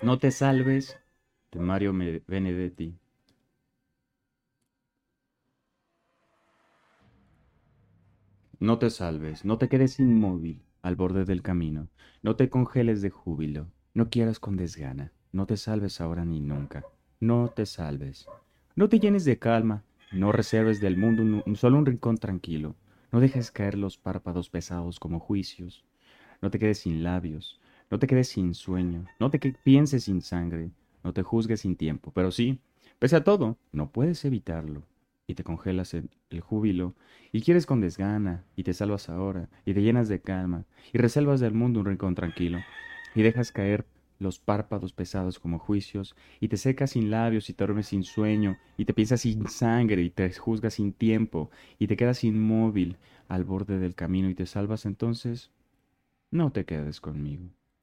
No te salves de Mario Benedetti. No te salves, no te quedes inmóvil al borde del camino, no te congeles de júbilo, no quieras con desgana, no te salves ahora ni nunca, no te salves. No te llenes de calma, no reserves del mundo un, solo un rincón tranquilo, no dejes caer los párpados pesados como juicios, no te quedes sin labios, no te quedes sin sueño, no te pienses sin sangre, no te juzgues sin tiempo, pero sí, pese a todo, no puedes evitarlo, y te congelas el, el, júbilo, y quieres con desgana, y te salvas ahora, y te llenas de calma, y reservas del mundo un rincón tranquilo, y dejas caer los párpados pesados como juicios, y te secas sin labios y te duermes sin sueño, y te piensas sin sangre y te juzgas sin tiempo, y te quedas inmóvil al borde del camino y te salvas entonces, no te quedes conmigo.